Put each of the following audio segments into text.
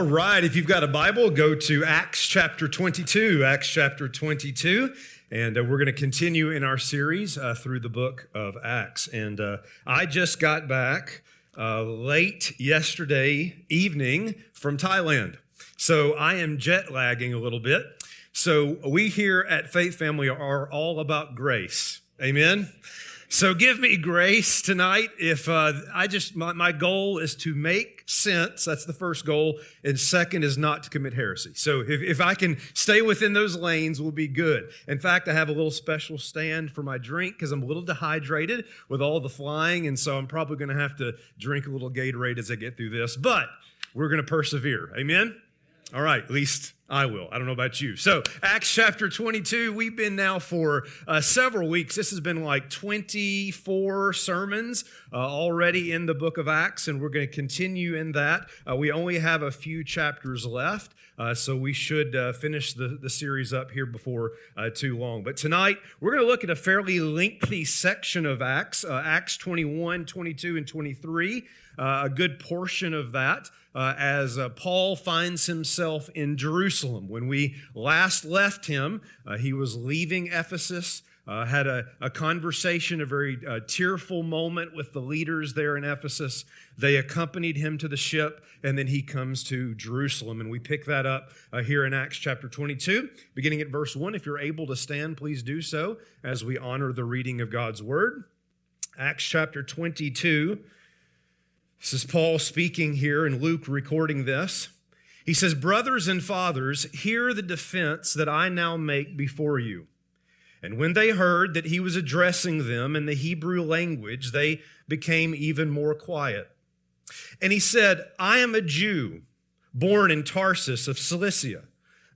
All right, if you've got a Bible, go to Acts chapter 22. Acts chapter 22. And uh, we're going to continue in our series uh, through the book of Acts. And uh, I just got back uh, late yesterday evening from Thailand. So I am jet lagging a little bit. So we here at Faith Family are all about grace. Amen. So give me grace tonight. If uh, I just, my, my goal is to make sense. That's the first goal. And second is not to commit heresy. So if, if I can stay within those lanes, we'll be good. In fact, I have a little special stand for my drink because I'm a little dehydrated with all the flying. And so I'm probably going to have to drink a little Gatorade as I get through this. But we're going to persevere. Amen? All right, at least I will. I don't know about you. So, Acts chapter 22, we've been now for uh, several weeks. This has been like 24 sermons uh, already in the book of Acts, and we're going to continue in that. Uh, we only have a few chapters left, uh, so we should uh, finish the, the series up here before uh, too long. But tonight, we're going to look at a fairly lengthy section of Acts, Acts 21, 22, and 23, a good portion of that uh, as uh, Paul finds himself in Jerusalem. When we last left him, uh, he was leaving Ephesus. Uh, had a, a, conversation, a very uh, tearful moment with the leaders there in Ephesus. They accompanied him to the ship, and then he comes to Jerusalem. And we pick that up uh, here in Acts chapter 22, beginning at verse 1. If you're able to stand, please do so as we honor the reading of God's word. Acts chapter 22, this is Paul speaking here and Luke recording this. He says, Brothers and fathers, hear the defense that I now make before you. And when they heard that he was addressing them in the Hebrew language, they became even more quiet. And he said, I am a Jew, born in Tarsus of Cilicia,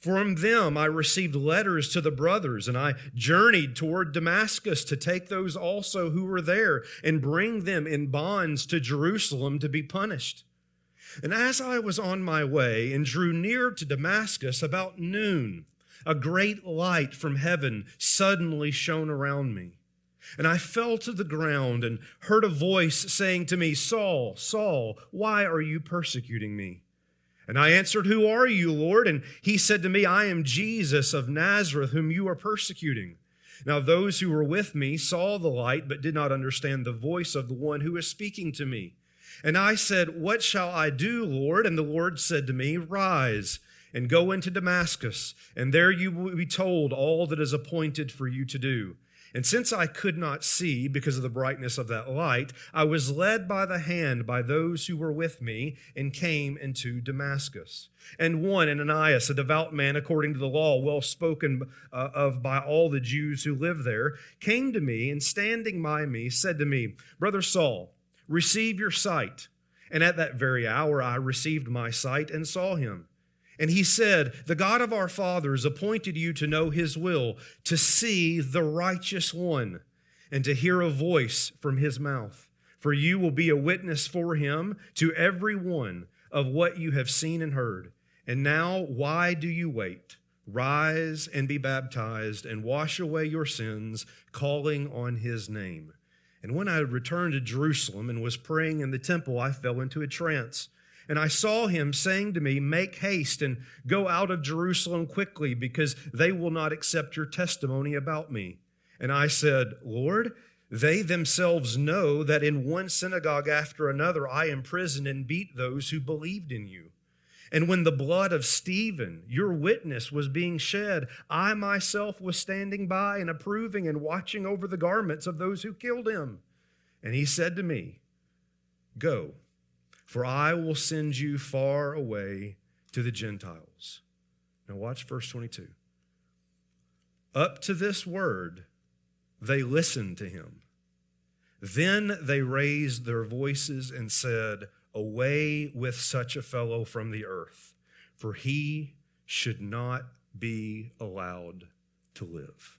from them I received letters to the brothers, and I journeyed toward Damascus to take those also who were there and bring them in bonds to Jerusalem to be punished. And as I was on my way and drew near to Damascus about noon, a great light from heaven suddenly shone around me. And I fell to the ground and heard a voice saying to me, Saul, Saul, why are you persecuting me? And I answered, Who are you, Lord? And he said to me, I am Jesus of Nazareth, whom you are persecuting. Now those who were with me saw the light, but did not understand the voice of the one who was speaking to me. And I said, What shall I do, Lord? And the Lord said to me, Rise and go into Damascus, and there you will be told all that is appointed for you to do. And since I could not see because of the brightness of that light, I was led by the hand by those who were with me and came into Damascus. And one, Ananias, a devout man according to the law, well spoken uh, of by all the Jews who live there, came to me and standing by me said to me, Brother Saul, receive your sight. And at that very hour I received my sight and saw him. And he said, The God of our fathers appointed you to know his will, to see the righteous one, and to hear a voice from his mouth. For you will be a witness for him to every one of what you have seen and heard. And now, why do you wait? Rise and be baptized and wash away your sins, calling on his name. And when I returned to Jerusalem and was praying in the temple, I fell into a trance and I saw him saying to me, Make haste and go out of Jerusalem quickly, because they will not accept your testimony about me. And I said, Lord, they themselves know that in one synagogue after another I imprisoned and beat those who believed in you. And when the blood of Stephen, your witness, was being shed, I myself was standing by and approving and watching over the garments of those who killed him. And he said to me, Go for I will send you far away to the Gentiles. Now, watch verse 22. Up to this word, they listened to him. Then they raised their voices and said, Away with such a fellow from the earth, for he should not be allowed to live.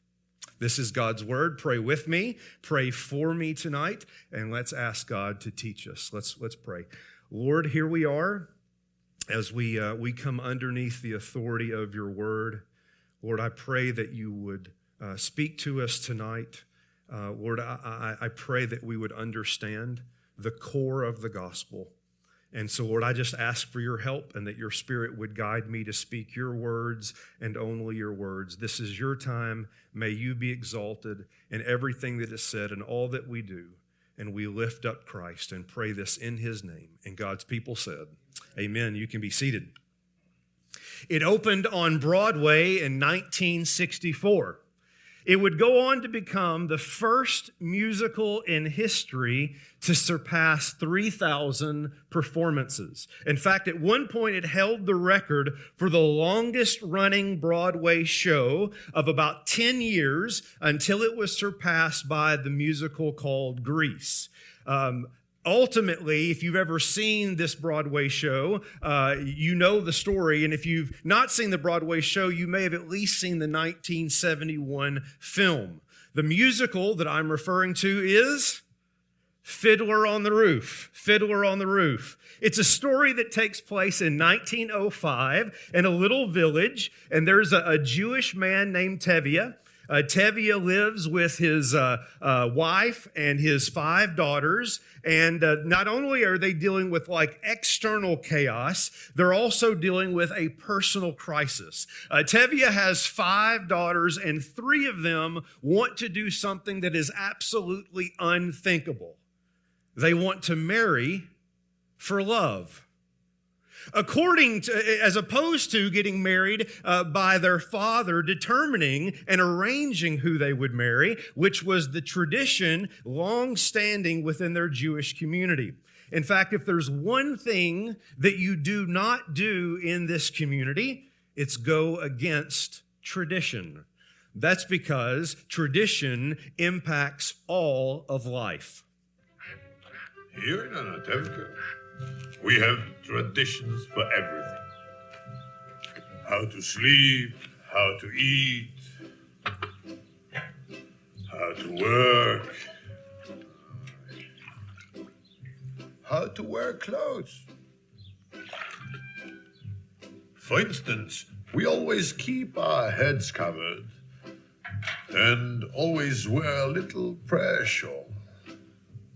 This is God's word. Pray with me, pray for me tonight, and let's ask God to teach us. Let's, let's pray. Lord, here we are as we, uh, we come underneath the authority of your word. Lord, I pray that you would uh, speak to us tonight. Uh, Lord, I, I, I pray that we would understand the core of the gospel. And so, Lord, I just ask for your help and that your spirit would guide me to speak your words and only your words. This is your time. May you be exalted in everything that is said and all that we do. And we lift up Christ and pray this in his name. And God's people said, Amen. You can be seated. It opened on Broadway in 1964. It would go on to become the first musical in history to surpass 3,000 performances. In fact, at one point, it held the record for the longest running Broadway show of about 10 years until it was surpassed by the musical called Grease. Um, ultimately, if you've ever seen this Broadway show, uh, you know the story. And if you've not seen the Broadway show, you may have at least seen the 1971 film. The musical that I'm referring to is Fiddler on the Roof. Fiddler on the Roof. It's a story that takes place in 1905 in a little village, and there's a, a Jewish man named Tevye uh, Tevye lives with his uh, uh, wife and his five daughters. And uh, not only are they dealing with like external chaos, they're also dealing with a personal crisis. Uh, Tevye has five daughters, and three of them want to do something that is absolutely unthinkable. They want to marry for love according to, as opposed to getting married uh, by their father determining and arranging who they would marry, which was the tradition long standing within their Jewish community. In fact, if there's one thing that you do not do in this community, it's go against tradition. That's because tradition impacts all of life. We have traditions for everything how to sleep, how to eat, how to work, how to wear clothes. For instance, we always keep our heads covered and always wear a little prayer shawl.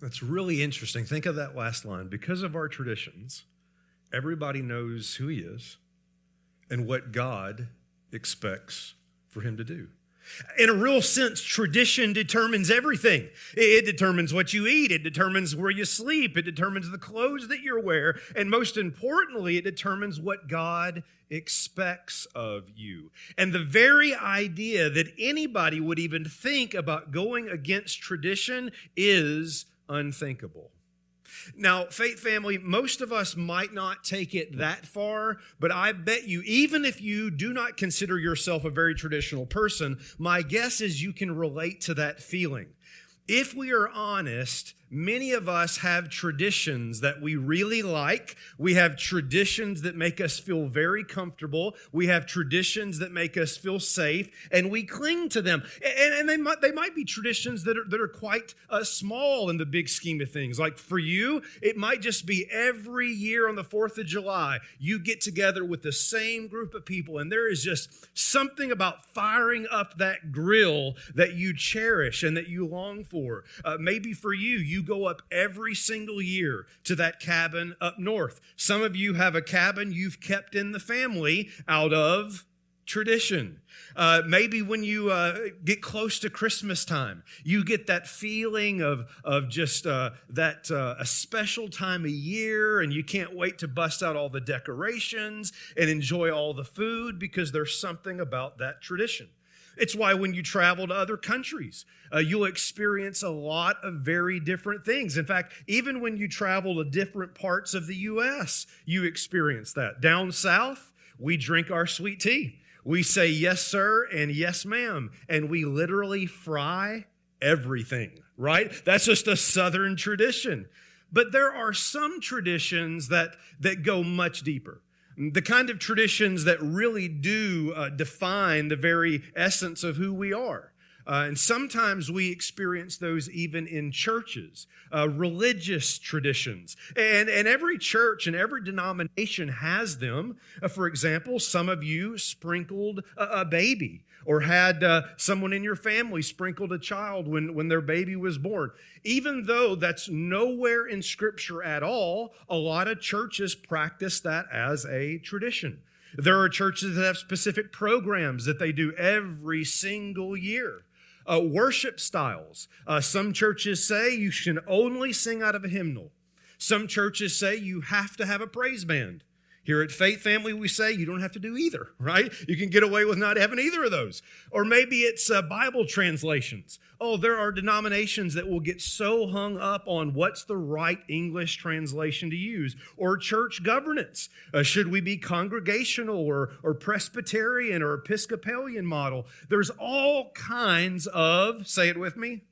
That's really interesting. Think of that last line. Because of our traditions, everybody knows who he is and what God expects for him to do. In a real sense, tradition determines everything. It determines what you eat, it determines where you sleep, it determines the clothes that you wear, and most importantly, it determines what God expects of you. And the very idea that anybody would even think about going against tradition is unthinkable. Now, faith family, most of us might not take it that far, but I bet you, even if you do not consider yourself a very traditional person, my guess is you can relate to that feeling. If we are honest, Many of us have traditions that we really like. We have traditions that make us feel very comfortable. We have traditions that make us feel safe, and we cling to them. And, and they, might, they might be traditions that are, that are quite uh, small in the big scheme of things. Like for you, it might just be every year on the 4th of July, you get together with the same group of people, and there is just something about firing up that grill that you cherish and that you long for. Uh, maybe for you, you you go up every single year to that cabin up north. Some of you have a cabin you've kept in the family out of tradition. Uh, maybe when you uh, get close to Christmas time, you get that feeling of, of just uh, that uh, a special time of year, and you can't wait to bust out all the decorations and enjoy all the food because there's something about that tradition. It's why when you travel to other countries, uh, you'll experience a lot of very different things. In fact, even when you travel to different parts of the U.S., you experience that. Down south, we drink our sweet tea. We say yes, sir, and yes, ma'am. And we literally fry everything, right? That's just a Southern tradition. But there are some traditions that, that go much deeper the kind of traditions that really do uh, define the very essence of who we are. Uh, and sometimes we experience those even in churches, uh, religious traditions. And, and every church and every denomination has them. Uh, for example, some of you sprinkled a, a baby or had uh, someone in your family sprinkled a child when, when their baby was born. Even though that's nowhere in Scripture at all, a lot of churches practice that as a tradition. There are churches that have specific programs that they do every single year. Uh, worship styles. Uh, some churches say you can only sing out of a hymnal. Some churches say you have to have a praise band. Here at Faith Family, we say you don't have to do either, right? You can get away with not having either of those. Or maybe it's uh, Bible translations. Oh, there are denominations that will get so hung up on what's the right English translation to use. Or church governance. Uh, should we be congregational or, or Presbyterian or Episcopalian model? There's all kinds of, say it with me,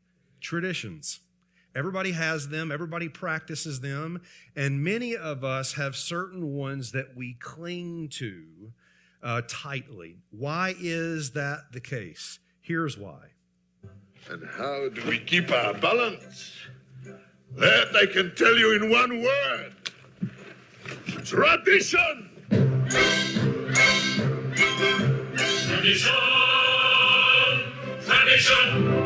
traditions. Everybody has them, everybody practices them, and many of us have certain ones that we cling to uh, tightly. Why is that the case? Here's why. And how do we keep our balance? That I can tell you in one word tradition! Tradition! Tradition!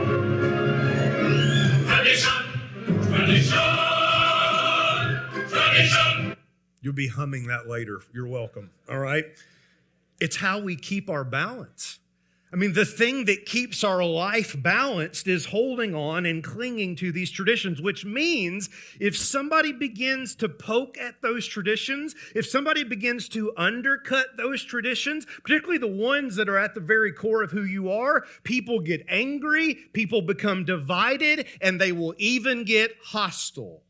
You'll be humming that later. You're welcome. All right? It's how we keep our balance. I mean, the thing that keeps our life balanced is holding on and clinging to these traditions, which means if somebody begins to poke at those traditions, if somebody begins to undercut those traditions, particularly the ones that are at the very core of who you are, people get angry, people become divided, and they will even get hostile.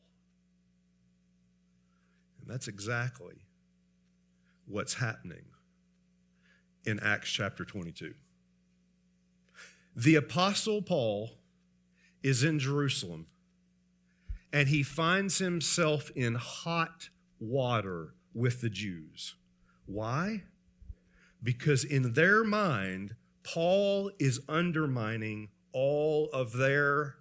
And that's exactly what's happening in Acts chapter 22. The Apostle Paul is in Jerusalem and he finds himself in hot water with the Jews. Why? Because in their mind, Paul is undermining all of their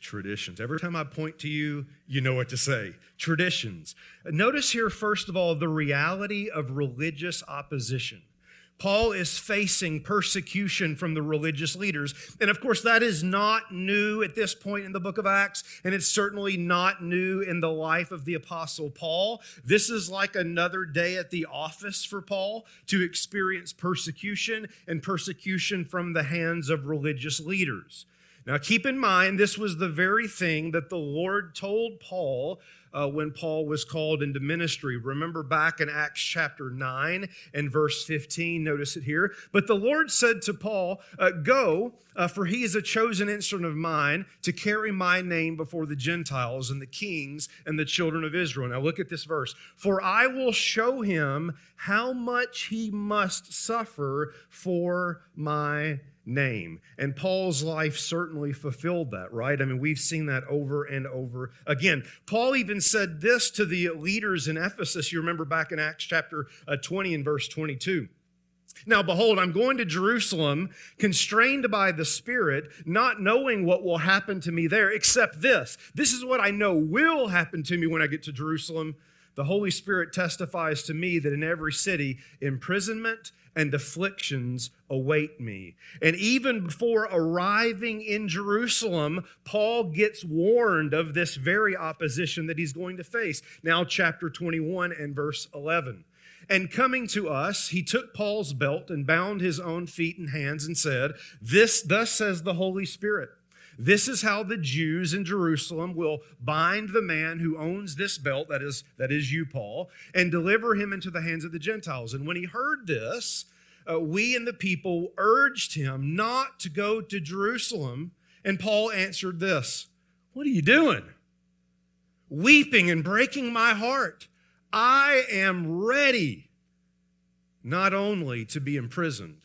traditions. Every time I point to you, you know what to say. Traditions. Notice here, first of all, the reality of religious opposition. Paul is facing persecution from the religious leaders. And of course, that is not new at this point in the book of Acts, and it's certainly not new in the life of the apostle Paul. This is like another day at the office for Paul to experience persecution and persecution from the hands of religious leaders. Now, keep in mind, this was the very thing that the Lord told Paul uh, when Paul was called into ministry. Remember back in Acts chapter 9 and verse 15, notice it here. But the Lord said to Paul, uh, Go, uh, for he is a chosen instrument of mine to carry my name before the Gentiles and the kings and the children of Israel. Now look at this verse. For I will show him how much he must suffer for my name. And Paul's life certainly fulfilled that, right? I mean, we've seen that over and over again. Paul even said this to the leaders in Ephesus. You remember back in Acts chapter uh, 20 and verse 22. Now, behold, I'm going to Jerusalem, constrained by the Spirit, not knowing what will happen to me there, except this. This is what I know will happen to me when I get to Jerusalem. The Holy Spirit testifies to me that in every city, imprisonment and afflictions await me. And even before arriving in Jerusalem, Paul gets warned of this very opposition that he's going to face. Now, chapter 21 and verse 11. And coming to us, he took Paul's belt and bound his own feet and hands and said, This thus says the Holy Spirit. This is how the Jews in Jerusalem will bind the man who owns this belt, that is, that is you, Paul, and deliver him into the hands of the Gentiles. And when he heard this, uh, we and the people urged him not to go to Jerusalem. And Paul answered this What are you doing? Weeping and breaking my heart. I am ready not only to be imprisoned,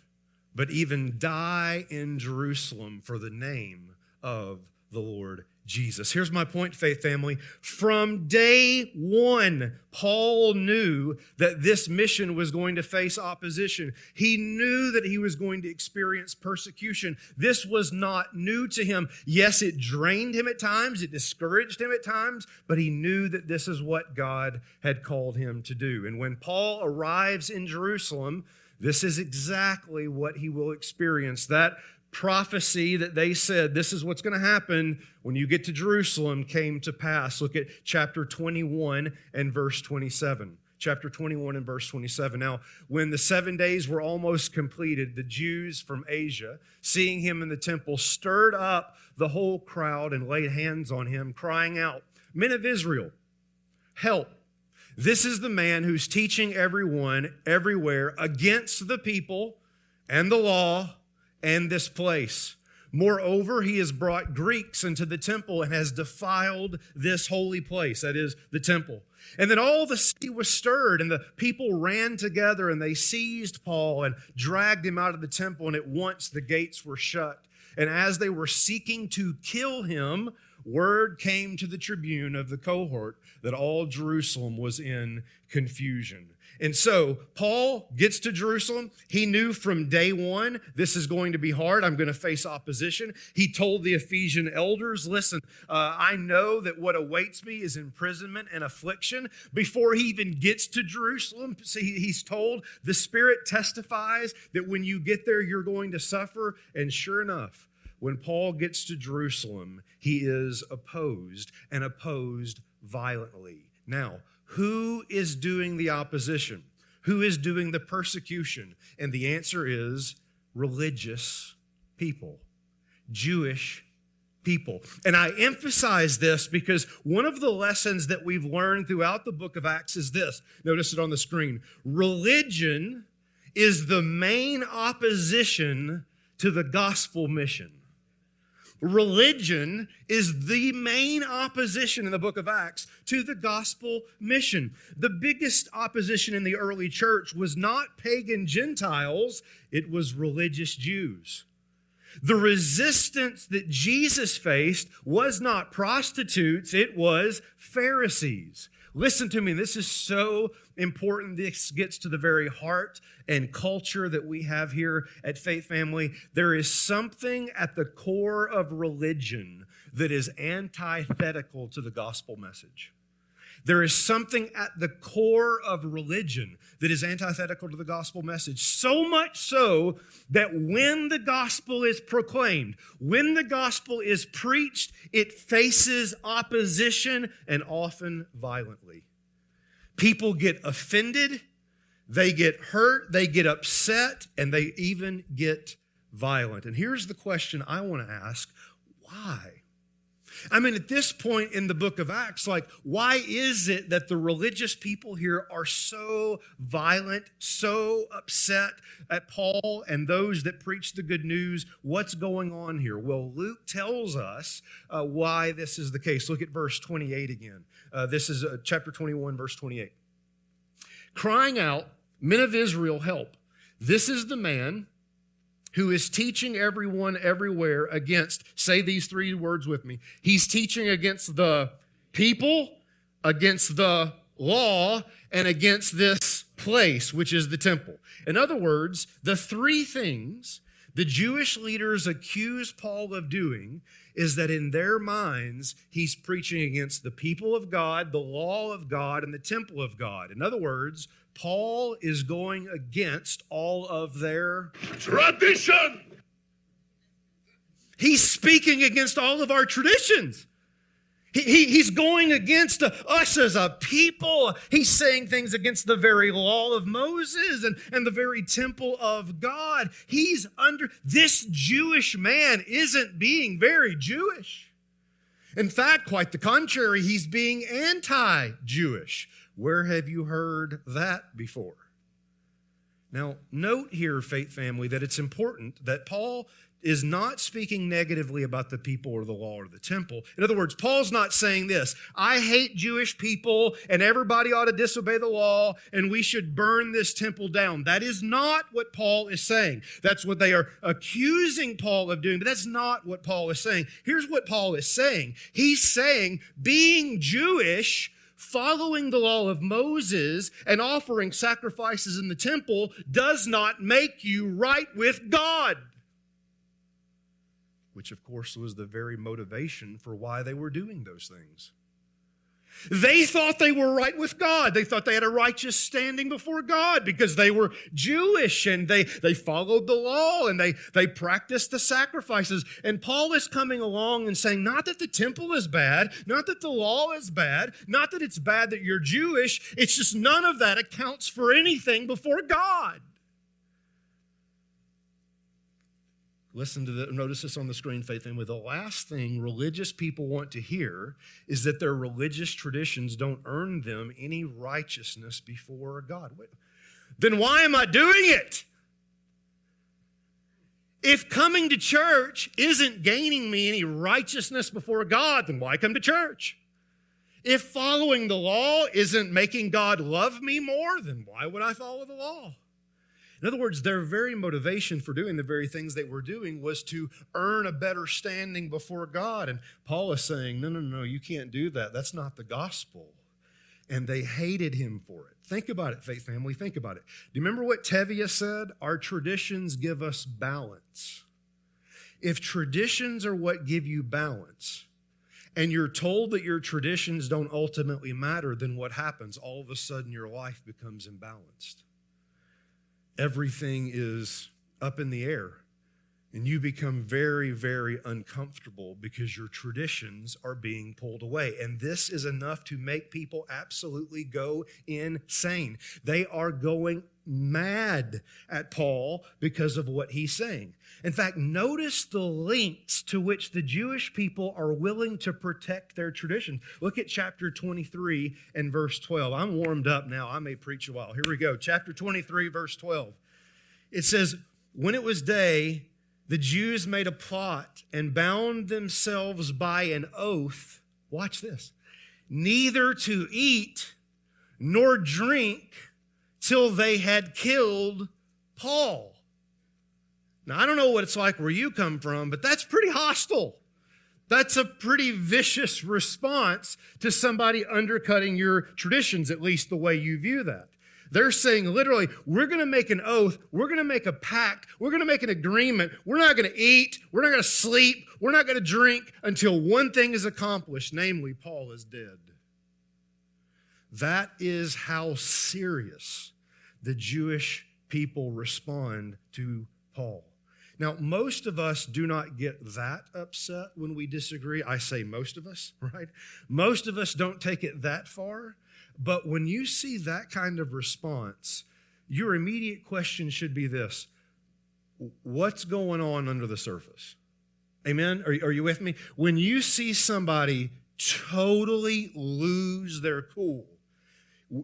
but even die in Jerusalem for the name of the Lord Jesus. Here's my point, faith family. From day one, Paul knew that this mission was going to face opposition. He knew that he was going to experience persecution. This was not new to him. Yes, it drained him at times, it discouraged him at times, but he knew that this is what God had called him to do. And when Paul arrives in Jerusalem, this is exactly what he will experience. That prophecy that they said this is what's going to happen when you get to Jerusalem came to pass. Look at chapter 21 and verse 27. Chapter 21 and verse 27. Now, when the seven days were almost completed, the Jews from Asia, seeing him in the temple, stirred up the whole crowd and laid hands on him, crying out, Men of Israel, help. This is the man who's teaching everyone everywhere against the people and the law and this place. Moreover, he has brought Greeks into the temple and has defiled this holy place, that is, the temple. And then all the city was stirred, and the people ran together and they seized Paul and dragged him out of the temple, and at once the gates were shut. And as they were seeking to kill him, word came to the tribune of the cohort that all Jerusalem was in confusion. And so Paul gets to Jerusalem. He knew from day one, this is going to be hard. I'm going to face opposition. He told the Ephesian elders, listen, uh, I know that what awaits me is imprisonment and affliction. Before he even gets to Jerusalem, see, he's told the Spirit testifies that when you get there, you're going to suffer. And sure enough, when Paul gets to Jerusalem, he is opposed and opposed violently. Now, who is doing the opposition? Who is doing the persecution? And the answer is religious people, Jewish people. And I emphasize this because one of the lessons that we've learned throughout the book of Acts is this. Notice it on the screen. Religion is the main opposition to the gospel mission. Religion is the main opposition in the book of Acts to the gospel mission. The biggest opposition in the early church was not pagan Gentiles, it was religious Jews. The resistance that Jesus faced was not prostitutes, it was Pharisees. Listen to me, this is so important. This gets to the very heart and culture that we have here at Faith Family. There is something at the core of religion that is antithetical to the gospel message. There is something at the core of religion that is antithetical to the gospel message. So much so that when the gospel is proclaimed, when the gospel is preached, it faces opposition and often violently. People get offended, they get hurt, they get upset, and they even get violent. And here's the question I want to ask why? I mean, at this point in the book of Acts, like, why is it that the religious people here are so violent, so upset at Paul and those that preach the good news? What's going on here? Well, Luke tells us uh, why this is the case. Look at verse 28 again. Uh, this is uh, chapter 21, verse 28. Crying out, Men of Israel, help. This is the man who is teaching everyone everywhere against, say these three words with me. He's teaching against the people, against the law, and against this place, which is the temple. In other words, the three things the Jewish leaders accuse Paul of doing is that in their minds, he's preaching against the people of God, the law of God, and the temple of God. In other words, Paul is going against all of their Tradition! He's speaking against all of our traditions. He, he, he's going against us as a people. He's saying things against the very law of Moses and, and the very temple of God. He's under, this Jewish man isn't being very Jewish. In fact, quite the contrary, he's being anti Jewish. Where have you heard that before? Now, note here, faith family, that it's important that Paul is not speaking negatively about the people or the law or the temple. In other words, Paul's not saying this I hate Jewish people and everybody ought to disobey the law and we should burn this temple down. That is not what Paul is saying. That's what they are accusing Paul of doing, but that's not what Paul is saying. Here's what Paul is saying He's saying being Jewish following the law of Moses and offering sacrifices in the temple does not make you right with God which of course was the very motivation for why they were doing those things. They thought they were right with God. They thought they had a righteous standing before God because they were Jewish and they, they followed the law and they, they practiced the sacrifices. And Paul is coming along and saying, not that the temple is bad, not that the law is bad, not that it's bad that you're Jewish. It's just none of that accounts for anything before God. Listen to the, notice this on the screen, Faith Family. The last thing religious people want to hear is that their religious traditions don't earn them any righteousness before God. Wait, then why am I doing it? If coming to church isn't gaining me any righteousness before God, then why come to church? If following the law isn't making God love me more, then why would I follow the law? In other words, their very motivation for doing the very things they were doing was to earn a better standing before God. And Paul is saying, no, no, no, you can't do that. That's not the gospel. And they hated him for it. Think about it, faith family. Think about it. Do you remember what Tevye said? Our traditions give us balance. If traditions are what give you balance, and you're told that your traditions don't ultimately matter, then what happens? All of a sudden, your life becomes imbalanced everything is up in the air. And you become very, very uncomfortable because your traditions are being pulled away. And this is enough to make people absolutely go insane. They are going mad at Paul because of what he's saying. In fact, notice the lengths to which the Jewish people are willing to protect their tradition. Look at chapter 23 and verse 12. I'm warmed up now. I may preach a while. Here we go. Chapter 23, verse 12. It says, When it was day, the Jews made a plot and bound themselves by an oath. Watch this neither to eat nor drink till they had killed Paul. Now, I don't know what it's like where you come from, but that's pretty hostile. That's a pretty vicious response to somebody undercutting your traditions, at least the way you view that. They're saying literally, we're going to make an oath, we're going to make a pact, we're going to make an agreement. We're not going to eat, we're not going to sleep, we're not going to drink until one thing is accomplished, namely, Paul is dead. That is how serious the Jewish people respond to Paul. Now, most of us do not get that upset when we disagree. I say most of us, right? Most of us don't take it that far. But when you see that kind of response, your immediate question should be this What's going on under the surface? Amen? Are, are you with me? When you see somebody totally lose their cool,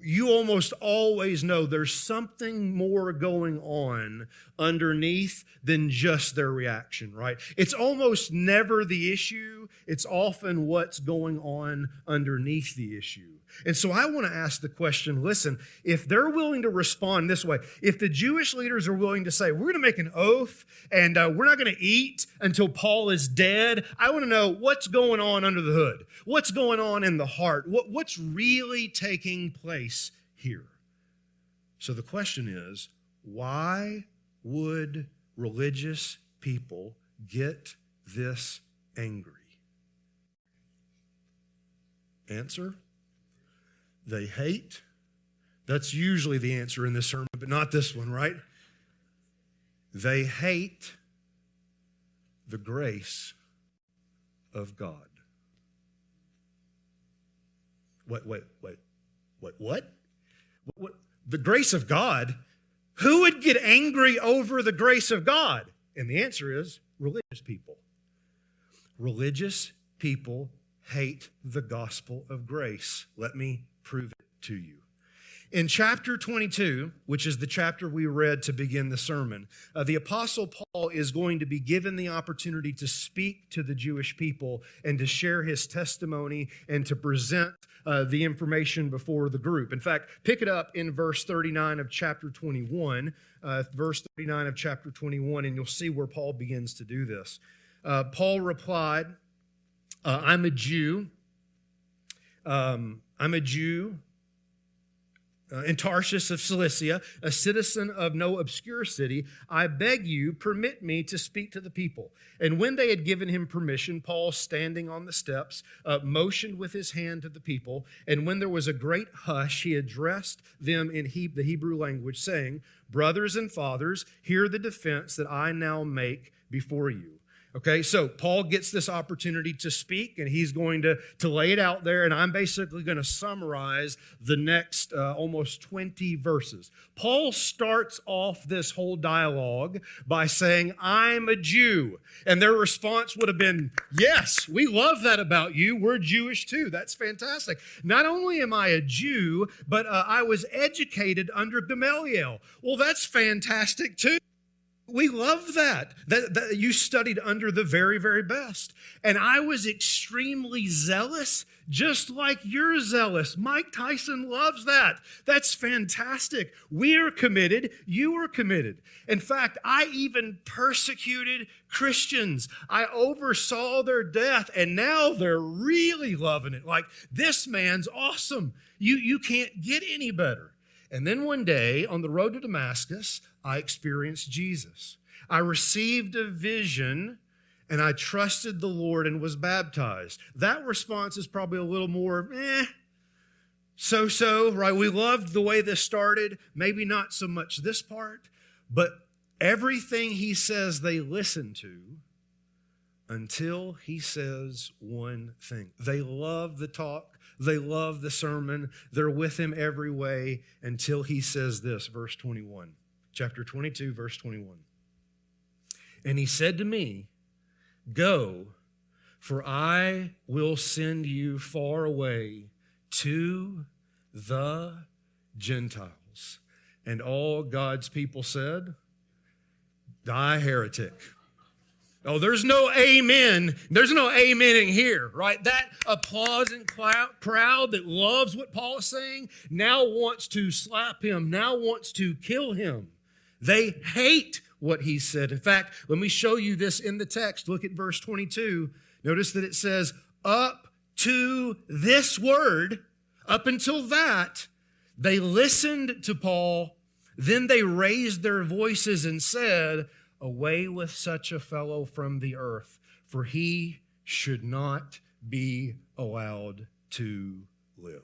you almost always know there's something more going on underneath than just their reaction, right? It's almost never the issue, it's often what's going on underneath the issue. And so I want to ask the question listen, if they're willing to respond this way, if the Jewish leaders are willing to say, we're going to make an oath and uh, we're not going to eat until Paul is dead, I want to know what's going on under the hood. What's going on in the heart? What, what's really taking place here? So the question is, why would religious people get this angry? Answer they hate. That's usually the answer in this sermon, but not this one, right? They hate the grace of God. Wait, wait, wait, wait, what? what? The grace of God? Who would get angry over the grace of God? And the answer is religious people. Religious people hate the gospel of grace. Let me prove it to you. In chapter 22, which is the chapter we read to begin the sermon, uh, the Apostle Paul is going to be given the opportunity to speak to the Jewish people and to share his testimony and to present uh, the information before the group. In fact, pick it up in verse 39 of chapter 21, uh, verse 39 of chapter 21, and you'll see where Paul begins to do this. Uh, Paul replied, uh, I'm a Jew. Um, I'm a Jew uh, in Tarshish of Cilicia, a citizen of no obscure city, I beg you, permit me to speak to the people. And when they had given him permission, Paul, standing on the steps, uh, motioned with his hand to the people. And when there was a great hush, he addressed them in he- the Hebrew language, saying, Brothers and fathers, hear the defense that I now make before you. Okay, so Paul gets this opportunity to speak and he's going to, to lay it out there, and I'm basically going to summarize the next uh, almost 20 verses. Paul starts off this whole dialogue by saying, I'm a Jew. And their response would have been, Yes, we love that about you. We're Jewish too. That's fantastic. Not only am I a Jew, but uh, I was educated under Gamaliel. Well, that's fantastic too. We love that. that. That you studied under the very, very best. And I was extremely zealous, just like you're zealous. Mike Tyson loves that. That's fantastic. We're committed. You are committed. In fact, I even persecuted Christians. I oversaw their death, and now they're really loving it. Like, this man's awesome. You, you can't get any better. And then one day on the road to Damascus, I experienced Jesus. I received a vision and I trusted the Lord and was baptized. That response is probably a little more, eh, so so, right? We loved the way this started, maybe not so much this part, but everything he says they listen to until he says one thing. They love the talk, they love the sermon, they're with him every way until he says this, verse 21 chapter 22, verse 21. And he said to me, Go, for I will send you far away to the Gentiles. And all God's people said, Die, heretic. Oh, there's no amen. There's no amen in here, right? That applauding crowd that loves what Paul is saying now wants to slap him, now wants to kill him. They hate what he said. In fact, let me show you this in the text. Look at verse 22. Notice that it says, Up to this word, up until that, they listened to Paul. Then they raised their voices and said, Away with such a fellow from the earth, for he should not be allowed to live.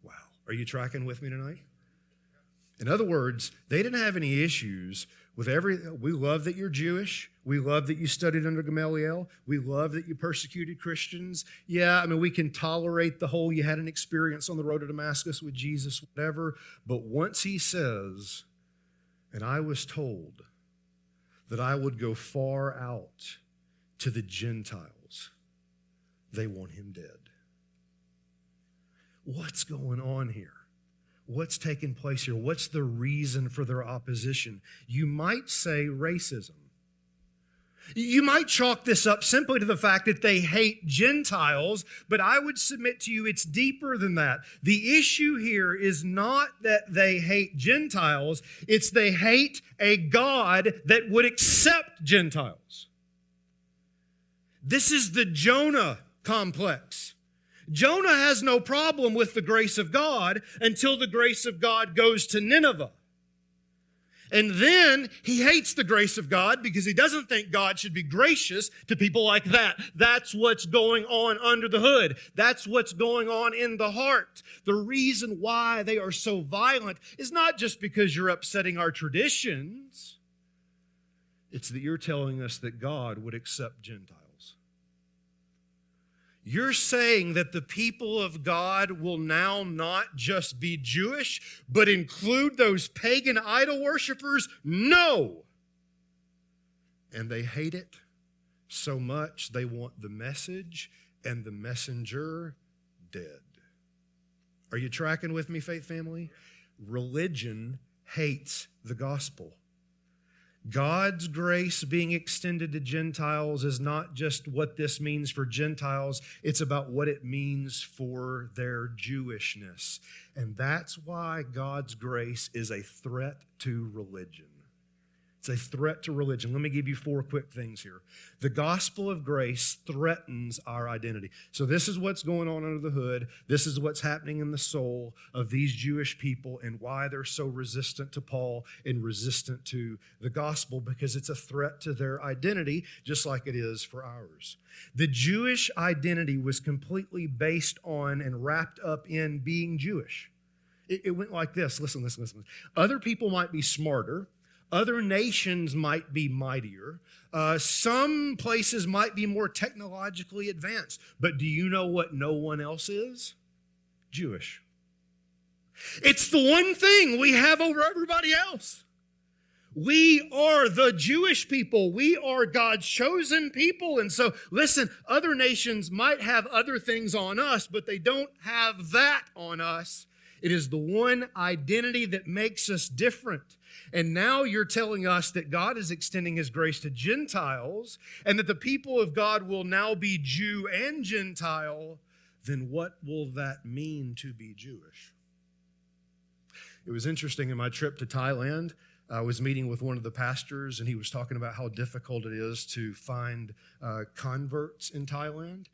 Wow. Are you tracking with me tonight? In other words, they didn't have any issues with every. We love that you're Jewish. We love that you studied under Gamaliel. We love that you persecuted Christians. Yeah, I mean, we can tolerate the whole you had an experience on the road to Damascus with Jesus, whatever. But once he says, and I was told that I would go far out to the Gentiles, they want him dead. What's going on here? What's taking place here? What's the reason for their opposition? You might say racism. You might chalk this up simply to the fact that they hate Gentiles, but I would submit to you it's deeper than that. The issue here is not that they hate Gentiles, it's they hate a God that would accept Gentiles. This is the Jonah complex. Jonah has no problem with the grace of God until the grace of God goes to Nineveh. And then he hates the grace of God because he doesn't think God should be gracious to people like that. That's what's going on under the hood. That's what's going on in the heart. The reason why they are so violent is not just because you're upsetting our traditions, it's that you're telling us that God would accept Gentiles. You're saying that the people of God will now not just be Jewish, but include those pagan idol worshippers? No. And they hate it so much they want the message and the messenger dead. Are you tracking with me, faith family? religion hates the gospel. God's grace being extended to Gentiles is not just what this means for Gentiles, it's about what it means for their Jewishness. And that's why God's grace is a threat to religion. It's a threat to religion. Let me give you four quick things here. The gospel of grace threatens our identity. So, this is what's going on under the hood. This is what's happening in the soul of these Jewish people and why they're so resistant to Paul and resistant to the gospel because it's a threat to their identity, just like it is for ours. The Jewish identity was completely based on and wrapped up in being Jewish. It, it went like this listen, listen, listen. Other people might be smarter other nations might be mightier. Uh, some places might be more technologically advanced. But do you know what no one else is? Jewish. It's the one thing we have over everybody else. We are the Jewish people. We are God's chosen people. And so, listen, other nations might have other things on us, but they don't have that on us. It is the one identity that makes us different. And now you're telling us that God is extending his grace to Gentiles and that the people of God will now be Jew and Gentile. Then what will that mean to be Jewish? It was interesting in my trip to Thailand. I was meeting with one of the pastors, and he was talking about how difficult it is to find uh, converts in Thailand.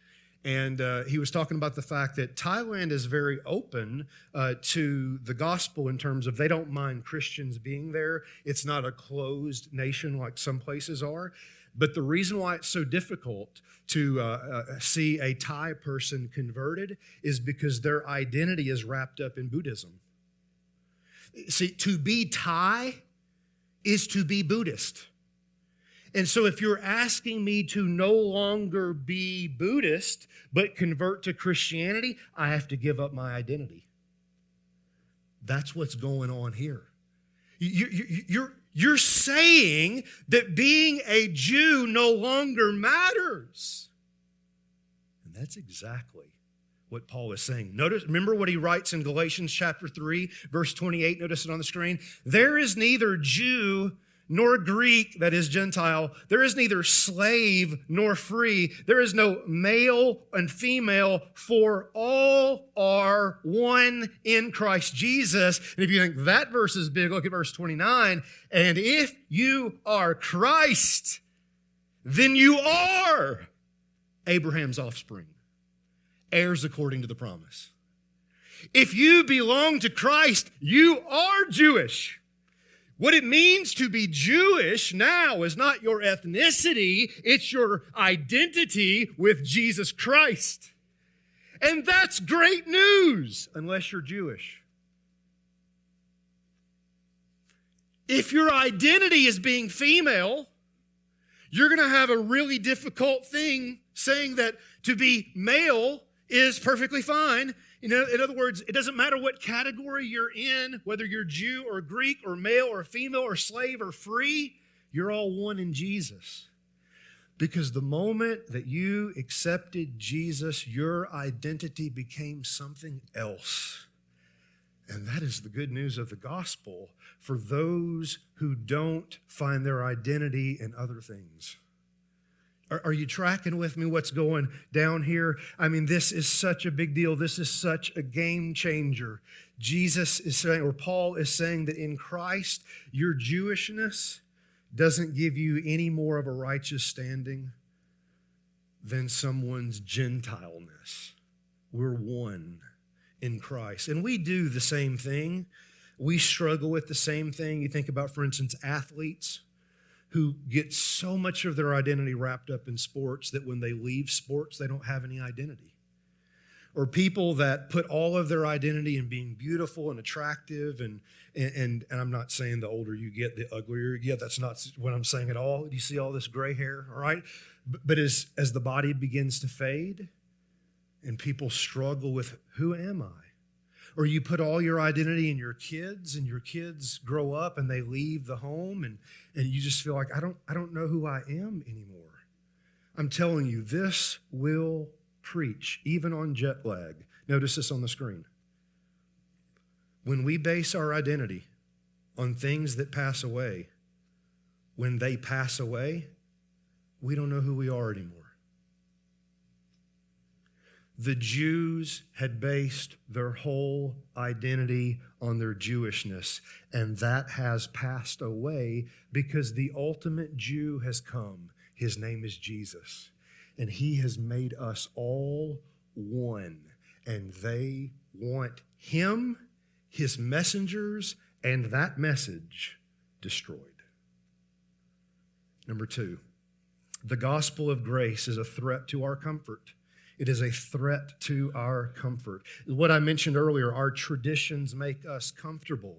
And uh, he was talking about the fact that Thailand is very open uh, to the gospel in terms of they don't mind Christians being there. It's not a closed nation like some places are. But the reason why it's so difficult to uh, uh see a Thai person converted is because their identity is wrapped up in Buddhism. See, to be Thai is to be Buddhist. And so, if you're asking me to no longer be Buddhist, but convert to Christianity, I have to give up my identity. That's what's going on here. You're, you're saying that being a Jew no longer matters. And that's exactly what Paul is saying. Notice, remember what he writes in Galatians chapter 3, verse 28. Notice it on the screen. There is neither Jew nor Greek, that is Gentile. There is neither slave nor free. There is no male and female, for all are one in Christ Jesus. And if you think that verse is big, look at verse 29. And if you are Christ, then you are Abraham's offspring, heirs according to the promise. If you belong to Christ, you are Jewish. What it means to be Jewish now is not your ethnicity, it's your identity with Jesus Christ. And that's great news, unless you're Jewish. If your identity is being female, you're going to have a really difficult thing saying that to be male is perfectly fine know, in other words, it doesn't matter what category you're in, whether you're Jew or Greek or male or female or slave or free, you're all one in Jesus. Because the moment that you accepted Jesus, your identity became something else. And that is the good news of the gospel for those who don't find their identity in other things. Are, are, you tracking with me what's going down here? I mean, this is such a big deal. This is such a game changer. Jesus is saying, or Paul is saying, that in Christ, your Jewishness doesn't give you any more of a righteous standing than someone's Gentileness. We're one in Christ. And we do the same thing. We struggle with the same thing. You think about, for instance, athletes who get so much of their identity wrapped up in sports that when they leave sports, they don't have any identity. Or people that put all of their identity in being beautiful and attractive. And, and, and I'm not saying the older you get, the uglier you get. That's not what I'm saying at all. You see all this gray hair, all right? But, but as, as the body begins to fade and people struggle with who am I? Or you put all your identity in your kids and your kids grow up and they leave the home and, and you just feel like I don't I don't know who I am anymore. I'm telling you, this will preach, even on jet lag. Notice this on the screen. When we base our identity on things that pass away, when they pass away, we don't know who we are anymore. The Jews had based their whole identity on their Jewishness, and that has passed away because the ultimate Jew has come. His name is Jesus, and he has made us all one, and they want him, his messengers, and that message destroyed. Number two, the gospel of grace is a threat to our comfort. It is a threat to our comfort. What I mentioned earlier, our traditions make us comfortable.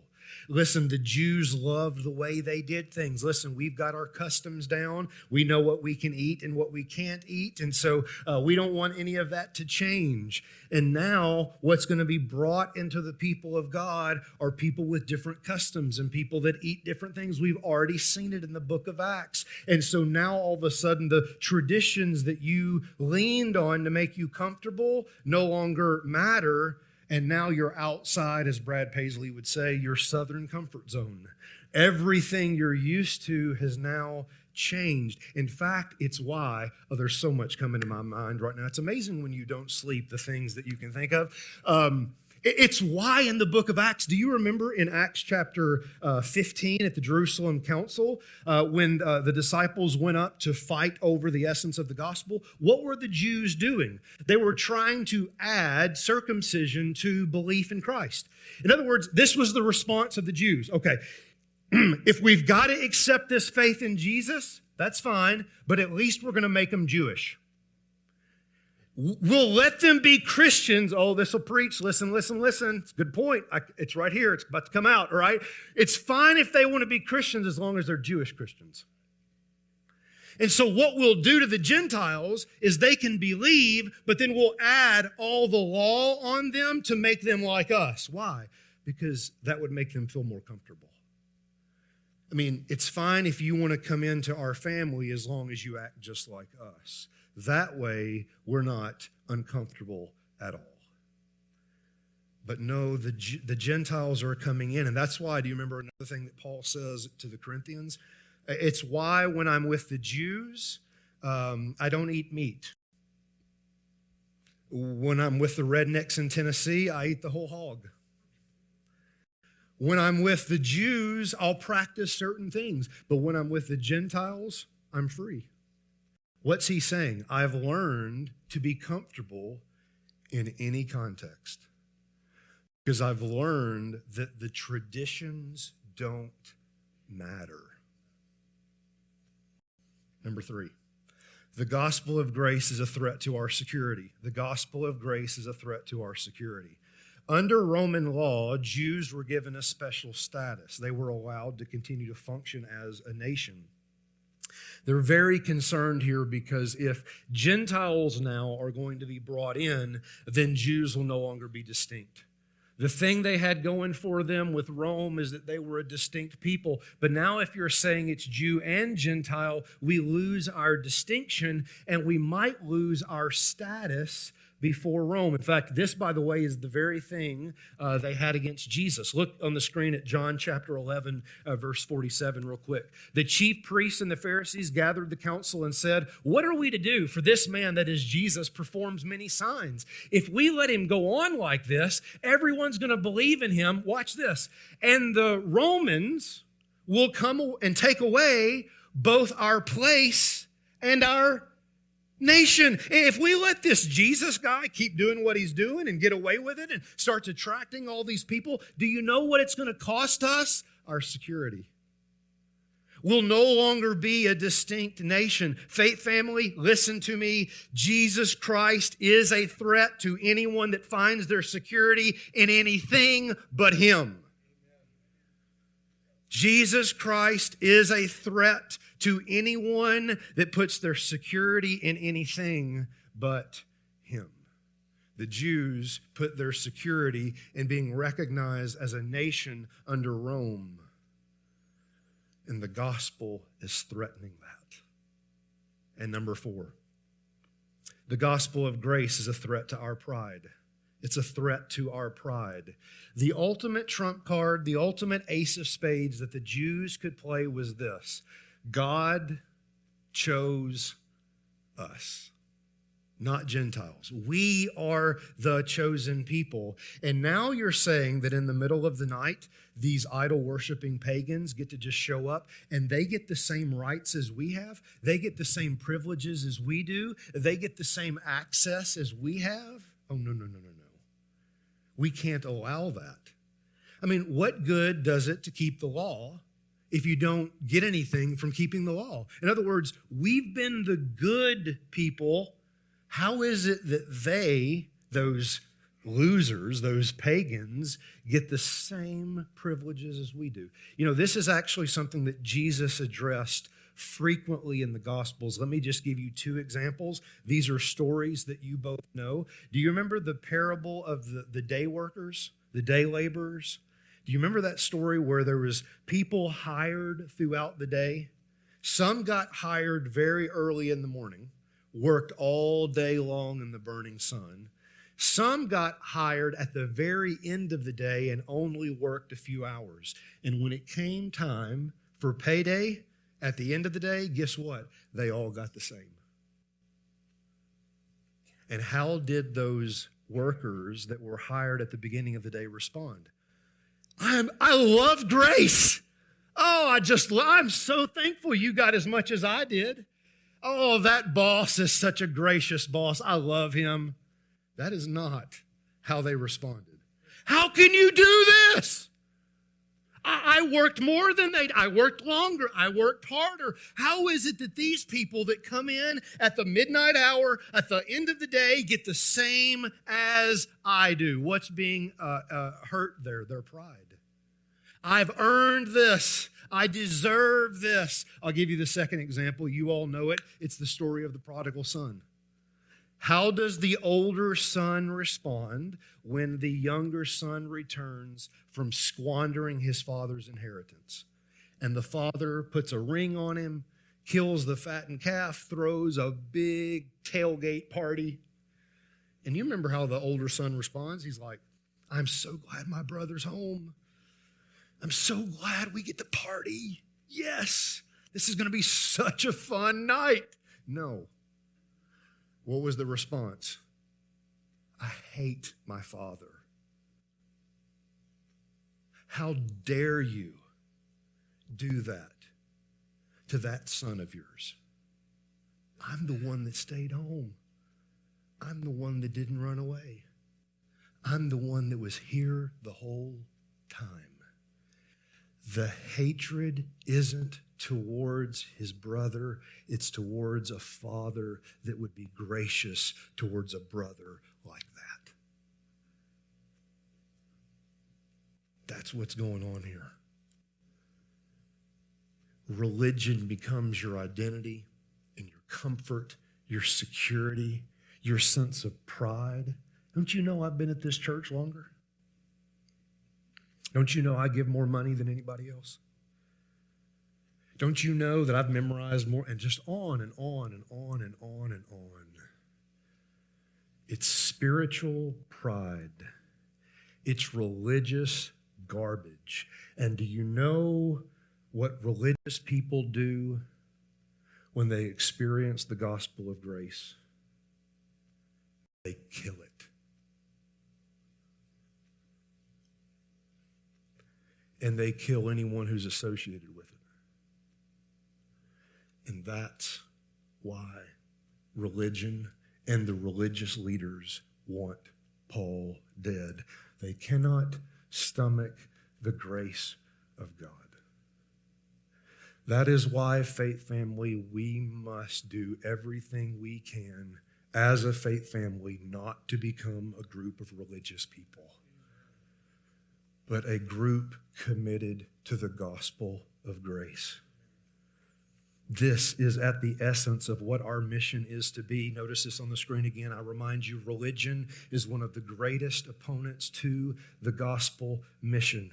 Listen, the Jews loved the way they did things. Listen, we've got our customs down. We know what we can eat and what we can't eat. And so uh, we don't want any of that to change. And now, what's going to be brought into the people of God are people with different customs and people that eat different things. We've already seen it in the book of Acts. And so now, all of a sudden, the traditions that you leaned on to make you comfortable no longer matter and now you're outside, as Brad Paisley would say, your southern comfort zone. Everything you're used to has now changed. In fact, it's why, oh, there's so much coming to my mind right now. It's amazing when you don't sleep, the things that you can think of. Um, it's why in the book of Acts, do you remember in Acts chapter uh, 15 at the Jerusalem Council, uh, when uh, the disciples went up to fight over the essence of the gospel? What were the Jews doing? They were trying to add circumcision to belief in Christ. In other words, this was the response of the Jews. Okay, if we've got to accept this faith in Jesus, that's fine, but at least we're going to make them Jewish. We'll let them be Christians. Oh, this will preach. Listen, listen, listen. It's a good point. I, it's right here. It's about to come out, all right? It's fine if they want to be Christians as long as they're Jewish Christians. And so, what we'll do to the Gentiles is they can believe, but then we'll add all the law on them to make them like us. Why? Because that would make them feel more comfortable. I mean, it's fine if you want to come into our family as long as you act just like us. That way, we're not uncomfortable at all. But no, the, the Gentiles are coming in. And that's why, do you remember another thing that Paul says to the Corinthians? It's why when I'm with the Jews, um, I don't eat meat. When I'm with the rednecks in Tennessee, I eat the whole hog. When I'm with the Jews, I'll practice certain things. But when I'm with the Gentiles, I'm free. What's he saying? I've learned to be comfortable in any context because I've learned that the traditions don't matter. Number three, the gospel of grace is a threat to our security. The gospel of grace is a threat to our security. Under Roman law, Jews were given a special status. They were allowed to continue to function as a nation. They're very concerned here because if Gentiles now are going to be brought in, then Jews will no longer be distinct. The thing they had going for them with Rome is that they were a distinct people. But now, if you're saying it's Jew and Gentile, we lose our distinction and we might lose our status before Rome. In fact, this, by the way, is the very thing uh, they had against Jesus. Look on the screen at John chapter 11, uh, verse 47, real quick. The chief priests and the Pharisees gathered the council and said, What are we to do? For this man, that is Jesus, performs many signs. If we let him go on like this, everyone's going to believe in him. Watch this. And the Romans will come and take away both our place and our nation. If we let this Jesus guy keep doing what he's doing and get away with it and starts attracting all these people, do you know what it's going to cost us? Our security. We'll no longer be a distinct nation. Faith family, listen to me. Jesus Christ is a threat to anyone that finds their security in anything but Him. Jesus Christ is a threat to anyone that puts their security in anything but Him. The Jews put their security in being recognized as a nation under Rome. And the gospel is threatening that. And number four, the gospel of grace is a threat to our pride. It's a threat to our pride. The ultimate trump card, the ultimate ace of spades that the Jews could play was this God chose us not Gentiles. We are the chosen people. And now you're saying that in the middle of the night, these idol worshiping pagans get to just show up and they get the same rights as we have. They get the same privileges as we do. They get the same access as we have. Oh, no, no, no, no, no. We can't allow that. I mean, what good does it to keep the law if you don't get anything from keeping the law? In other words, we've been the good people how is it that they, those losers, those pagans, get the same privileges as we do? You know, this is actually something that Jesus addressed frequently in the Gospels. Let me just give you two examples. These are stories that you both know. Do you remember the parable of the, the day workers, the day laborers? Do you remember that story where there was people hired throughout the day? Some got hired very early in the morning worked all day long in the burning sun. Some got hired at the very end of the day and only worked a few hours. And when it came time for payday at the end of the day, guess what? They all got the same. And how did those workers that were hired at the beginning of the day respond? I'm, I love grace. Oh, I just, I'm so thankful you got as much as I did. Oh, that boss is such a gracious boss. I love him. That is not how they responded. How can you do this? I, worked more than they I worked longer. I worked harder. How is it that these people that come in at the midnight hour, at the end of the day, get the same as I do? What's being uh, uh, hurt there? Their pride. I've earned this. I deserve this. I'll give you the second example. You all know it. It's the story of the prodigal son. How does the older son respond when the younger son returns from squandering his father's inheritance? And the father puts a ring on him, kills the fattened calf, throws a big tailgate party. And you remember how the older son responds? He's like, I'm so glad my brother's home. I'm so glad we get to party. Yes, this is going to be such a fun night. No. What was the response? I hate my father. How dare you do that to that son of yours? I'm the one that stayed home. I'm the one that didn't run away. I'm the one that was here the whole time. The hatred isn't towards his brother, it's towards a father that would be gracious towards a brother like that. That's what's going on here. Religion becomes your identity and your comfort, your security, your sense of pride. Don't you know I've been at this church longer? Don't you know I give more money than anybody else? Don't you know that I've memorized more? And just on and on and on and on and on. It's spiritual pride, it's religious garbage. And do you know what religious people do when they experience the gospel of grace? They kill it. And they kill anyone who's associated with it. And that's why religion and the religious leaders want Paul dead. They cannot stomach the grace of God. That is why, faith family, we must do everything we can as a faith family not to become a group of religious people but a group committed to the gospel of grace. This is at the essence of what our mission is to be. Notice this on the screen again. I remind you, religion is one of the greatest opponents to the gospel mission.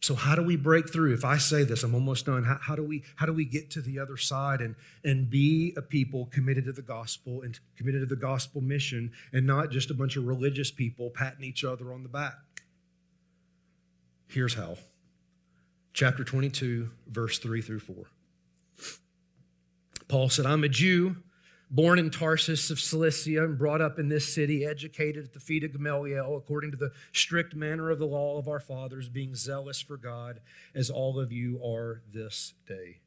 So how do we break through? If I say this, I'm almost done. How, how, do we how do we get to the other side and and be a people committed to the gospel and committed to the gospel mission and not just a bunch of religious people patting each other on the back? Here's how. Chapter 22, verse 3 through 4. Paul said, I'm a Jew born in Tarsus of Cilicia and brought up in this city, educated at the feet of Gamaliel, according to the strict manner of the law of our fathers, being zealous for God, as all of you are this day.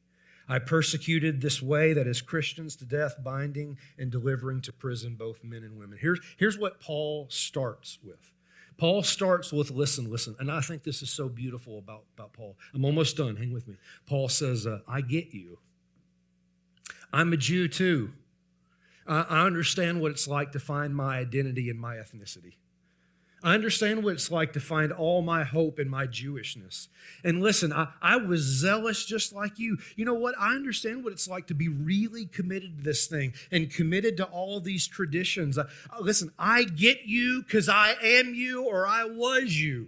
I persecuted this way, that is Christians to death, binding and delivering to prison both men and women. Here's, here's what Paul starts with. Paul starts with listen, listen. And I think this is so beautiful about, about Paul. I'm almost done. Hang with me. Paul says, uh, I get you. I'm a Jew too. I understand what it's like to find my identity in my ethnicity. I understand what it's like to find all my hope in my Jewishness. And listen, I, I, was zealous just like you. You know what? I understand what it's like to be really committed to this thing and committed to all these traditions. Uh, listen, I get you because I am you or I was you.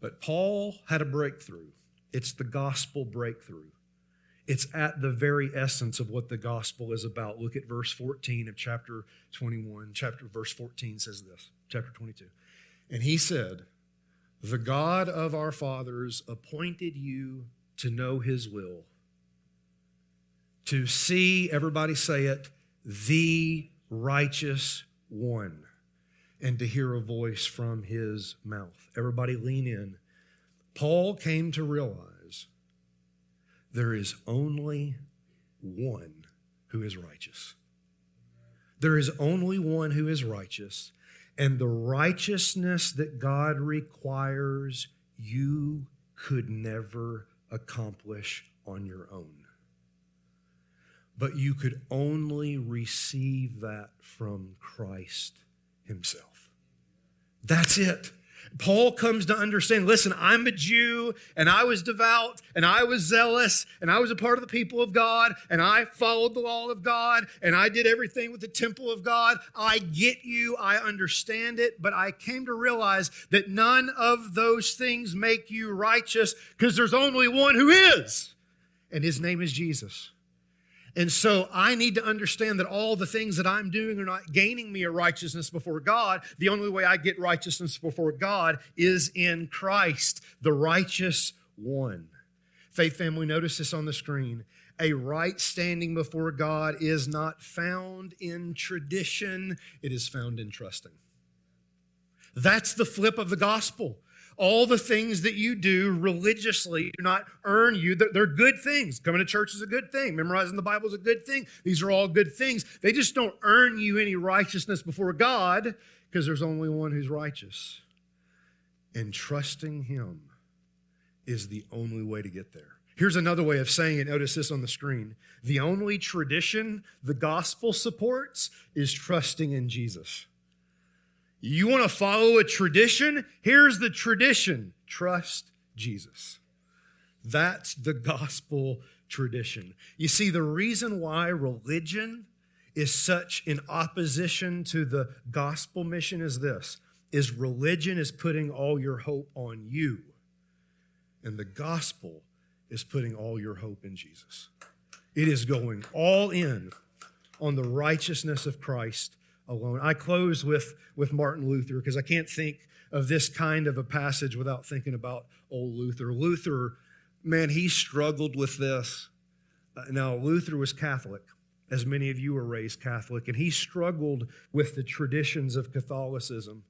But Paul had a breakthrough. It's the gospel breakthrough. It's at the very essence of what the gospel is about. Look at verse 14 of chapter 21. Chapter verse 14 says this, chapter 22. And he said, The God of our fathers appointed you to know his will, to see, everybody say it, the righteous one, and to hear a voice from his mouth. Everybody lean in. Paul came to realize there is only one who is righteous. There is only one who is righteous, and the righteousness that God requires, you could never accomplish on your own. But you could only receive that from Christ Himself. That's it. Paul comes to understand listen, I'm a Jew and I was devout and I was zealous and I was a part of the people of God and I followed the law of God and I did everything with the temple of God. I get you, I understand it, but I came to realize that none of those things make you righteous because there's only one who is, and his name is Jesus. And so I need to understand that all the things that I'm doing are not gaining me a righteousness before God. The only way I get righteousness before God is in Christ, the righteous one. Faith family, notice this on the screen. A right standing before God is not found in tradition, it is found in trusting. That's the flip of the gospel all the things that you do religiously do not earn you. They're good things. Coming to church is a good thing. Memorizing the Bible is a good thing. These are all good things. They just don't earn you any righteousness before God because there's only one who's righteous. And trusting Him is the only way to get there. Here's another way of saying it. Notice this on the screen. The only tradition the gospel supports is trusting in Jesus. You want to follow a tradition? Here's the tradition trust Jesus. That's the gospel tradition. You see, the reason why religion is such in opposition to the gospel mission is this is religion is putting all your hope on you and the gospel is putting all your hope in Jesus. It is going all in on the righteousness of Christ alone. I close with, with Martin Luther because I can't think of this kind of a passage without thinking about old Luther. Luther, man, he struggled with this. Uh, now, Luther was Catholic, as many of you were raised Catholic, and he struggled with the traditions of Catholicism.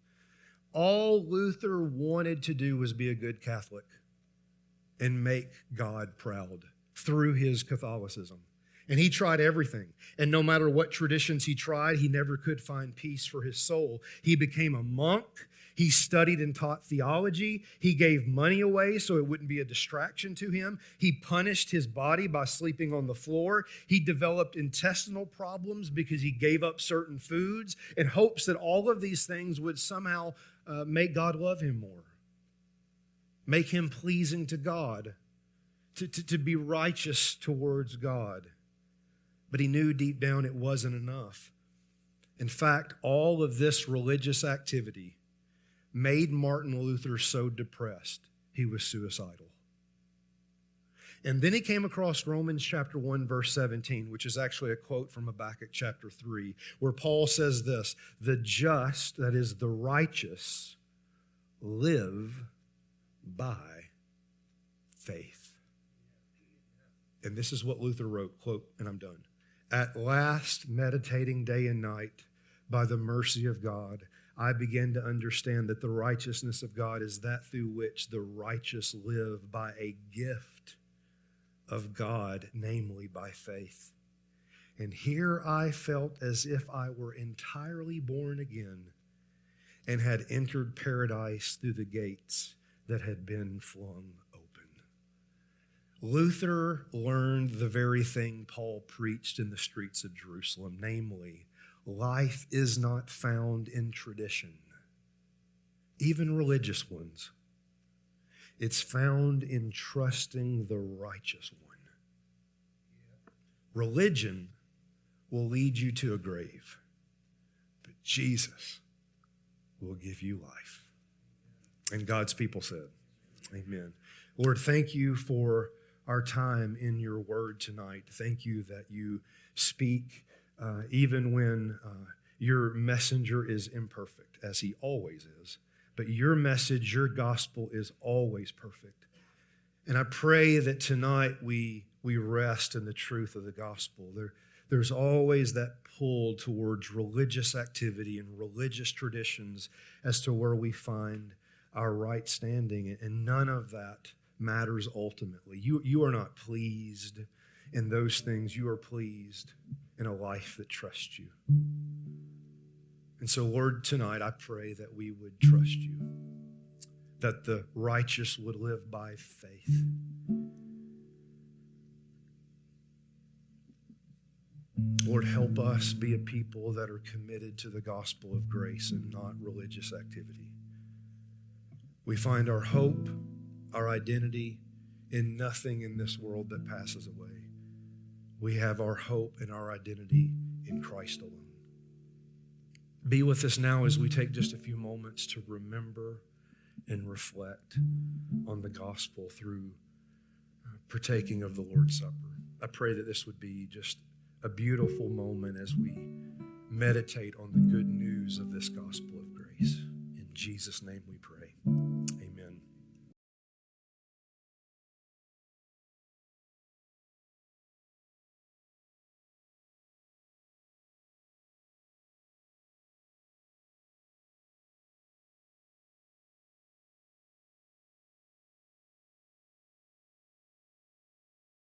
All Luther wanted to do was be a good Catholic and make God proud through his Catholicism. And he tried everything. And no matter what traditions he tried, he never could find peace for his soul. He became a monk. He studied and taught theology. He gave money away so it wouldn't be a distraction to him. He punished his body by sleeping on the floor. He developed intestinal problems because he gave up certain foods in hopes that all of these things would somehow uh, make God love him more, make him pleasing to God, to, to, to be righteous towards God. But he knew deep down it wasn't enough. In fact, all of this religious activity made Martin Luther so depressed he was suicidal. And then he came across Romans chapter 1, verse 17, which is actually a quote from Habakkuk chapter 3, where Paul says this The just, that is the righteous, live by faith. And this is what Luther wrote, quote, and I'm done. At last, meditating day and night by the mercy of God, I began to understand that the righteousness of God is that through which the righteous live by a gift of God, namely by faith. And here I felt as if I were entirely born again and had entered paradise through the gates that had been flung. Luther learned the very thing Paul preached in the streets of Jerusalem, namely, life is not found in tradition, even religious ones. It's found in trusting the righteous one. Religion will lead you to a grave, but Jesus will give you life. And God's people said, Amen. Lord, thank you for our time in your word tonight. Thank you that you speak uh, even when uh, your messenger is imperfect, as he always is. But your message, your gospel is always perfect. And I pray that tonight we, we rest in the truth of the gospel. There, there's always that pull towards religious activity and religious traditions as to where we find our right standing. And none of that matters ultimately. You, you are not pleased in those things, you are pleased in a life that trusts you. And so, Lord, tonight I pray that we would trust you, that the righteous would live by faith. Lord, help us be a people that are committed to the gospel of grace and not religious activity. We find our hope, our identity in nothing in this world that passes away. We have our hope and our identity in Christ alone. Be with us now as we take just a few moments to remember and reflect on the gospel through uh, partaking of the Lord's Supper. I pray that this would be just a beautiful moment as we meditate on the good news of this gospel of grace. In Jesus' name we pray.